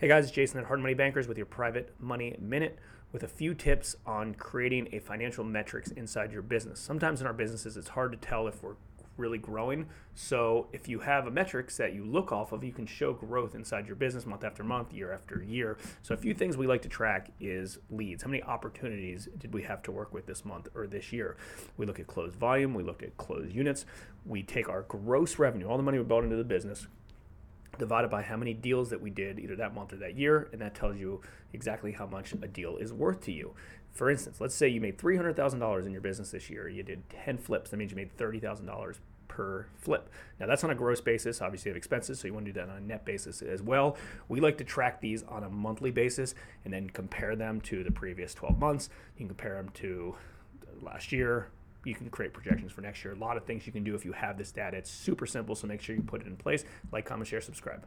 Hey guys, Jason at Hard Money Bankers with your private money minute with a few tips on creating a financial metrics inside your business. Sometimes in our businesses, it's hard to tell if we're really growing. So if you have a metrics that you look off of, you can show growth inside your business month after month, year after year. So a few things we like to track is leads. How many opportunities did we have to work with this month or this year? We look at closed volume, we look at closed units. We take our gross revenue, all the money we brought into the business, divided by how many deals that we did either that month or that year, and that tells you exactly how much a deal is worth to you. For instance, let's say you made $300,000 in your business this year. You did 10 flips. That means you made $30,000 per flip. Now that's on a gross basis. Obviously, you have expenses, so you want to do that on a net basis as well. We like to track these on a monthly basis and then compare them to the previous 12 months. You can compare them to last year, you can create projections for next year. A lot of things you can do if you have this data. It's super simple, so make sure you put it in place. Like, comment, share, subscribe.